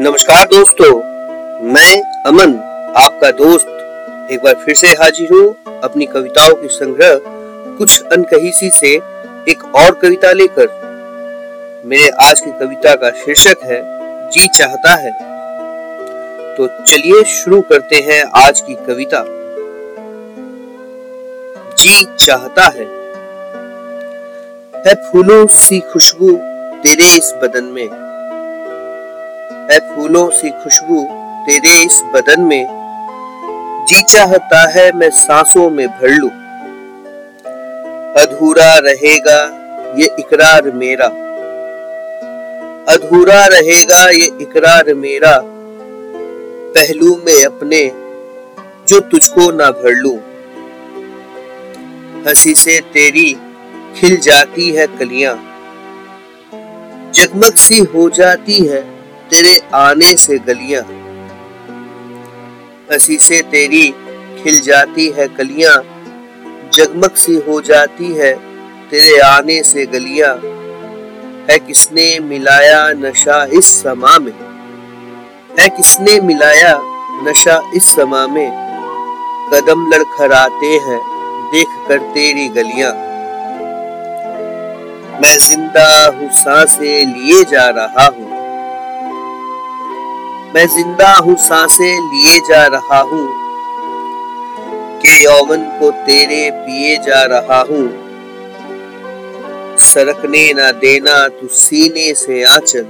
नमस्कार दोस्तों, मैं अमन, आपका दोस्त। एक बार फिर से हाजिर हूँ अपनी कविताओं की संग्रह कुछ अनकही सी से एक और कविता लेकर। मेरे आज की कविता का शीर्षक है, जी चाहता है। तो चलिए शुरू करते हैं आज की कविता। जी चाहता है। है फूलों सी खुशबू तेरे इस बदन में। है फूलों सी खुशबू तेरे इस बदन में। जी चाहता है मैं सांसों में भर लू। अधूरा रहेगा ये इकरार मेरा। अधूरा रहेगा ये इकरार मेरा। पहलू में अपने जो तुझको ना भर लू। हँसी से तेरी खिल जाती है कलियाँ। जगमग सी हो जाती है तेरे आने से गलियाँ। हसी से तेरी खिल जाती है कलियाँ जगमग सी हो जाती है तेरे आने से गलियाँ। है किसने मिलाया नशा इस समा में? है किसने मिलाया नशा इस समा में? कदम लड़खड़ाते हैं, देख कर तेरी गलियाँ। मैं ज़िंदा हूँ, साँसें लिए जा रहा हूँ। मैं ज़िंदा हूँ, साँसें लिए जा रहा हूँ। के यौवन को तेरे पिए जा रहा हूँ। सरकने न देना तू सीने से आंचल।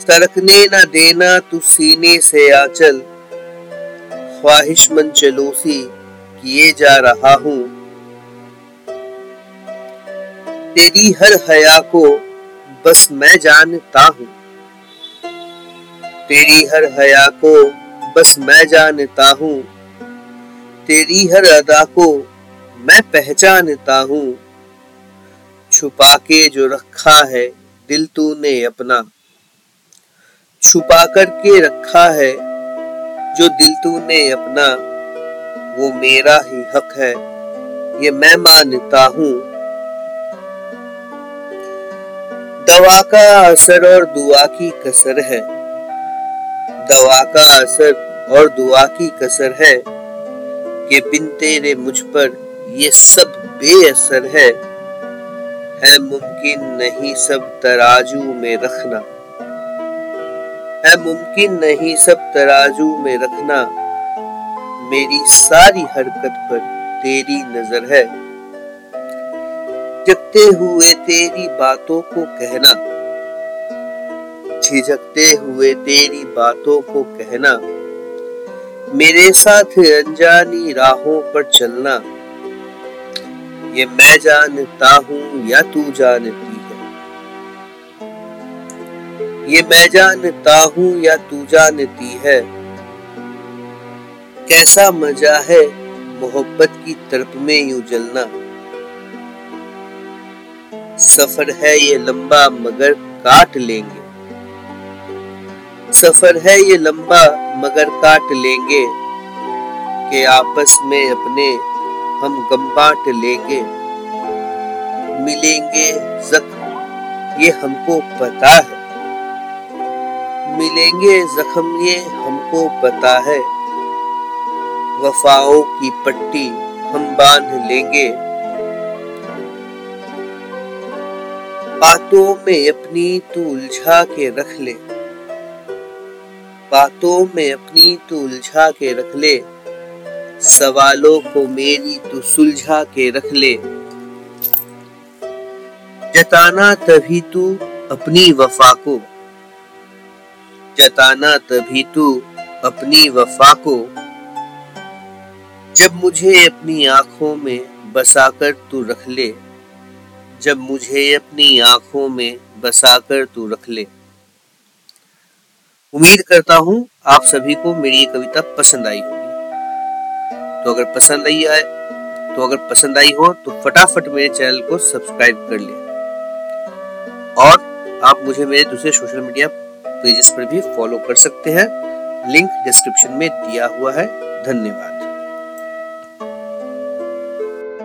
सरकने न देना तू सीने से आंचल। ख्वाहिश मन चलोसी किए जा रहा हूँ। तेरी हर हया को बस मैं जानता हूँ। तेरी हर हया को बस मैं जानता हूँ। तेरी हर अदा को मैं पहचानता हूँ। छुपा के जो रखा है दिल तूने अपना। छुपा कर के रखा है जो दिल तूने अपना। वो मेरा ही हक है, ये मैं मानता हूँ। दवा का असर और दुआ की कसर है। दवा का असर और दुआ की कसर है कि बिन तेरे मुझ पर ये सब बेअसर है। है मुमकिन नहीं सब तराजू में रखना। है मुमकिन नहीं सब तराजू में रखना। मेरी सारी हरकत पर तेरी नज़र है। जगते हुए तेरी बातों को कहना। झिझकते हुए तेरी बातों को कहना। मेरे साथ अनजानी राहों पर चलना। ये मैं जानता हूँ या तू जानती है। ये मैं जानता हूँ या तू जानती है। कैसा मज़ा है मोहब्बत की तरफ़ में यूँ जलना। सफ़र है ये लंबा मगर काट लेंगे। सफ़र है ये लंबा, मगर काट लेंगे के आपस में अपने हम गम बांट लेंगे। मिलेंगे जख्म, ये हमको पता है। मिलेंगे जख्म, ये हमको पता है। वफाओं की पट्टी हम बाँध लेंगे। बातों में अपनी तू उलझा के रख ले। बातों में अपनी तू उलझा के रख ले। सवालों को मेरी तू सुलझा के रख ले। जताना तभी तू अपनी वफा को। जताना तभी तू अपनी वफा को। जब मुझे अपनी आँखों में बसाकर तू रख ले। जब मुझे अपनी आँखों में बसाकर तू रख ले। उम्मीद करता हूँ आप सभी को मेरी ये कविता पसंद आई होगी। तो अगर पसंद आई आए तो अगर पसंद आई हो तो फटाफट मेरे चैनल को सब्सक्राइब कर ले। और आप मुझे मेरे दूसरे सोशल मीडिया पेजेस पर भी फॉलो कर सकते हैं। लिंक डिस्क्रिप्शन में दिया हुआ है। धन्यवाद।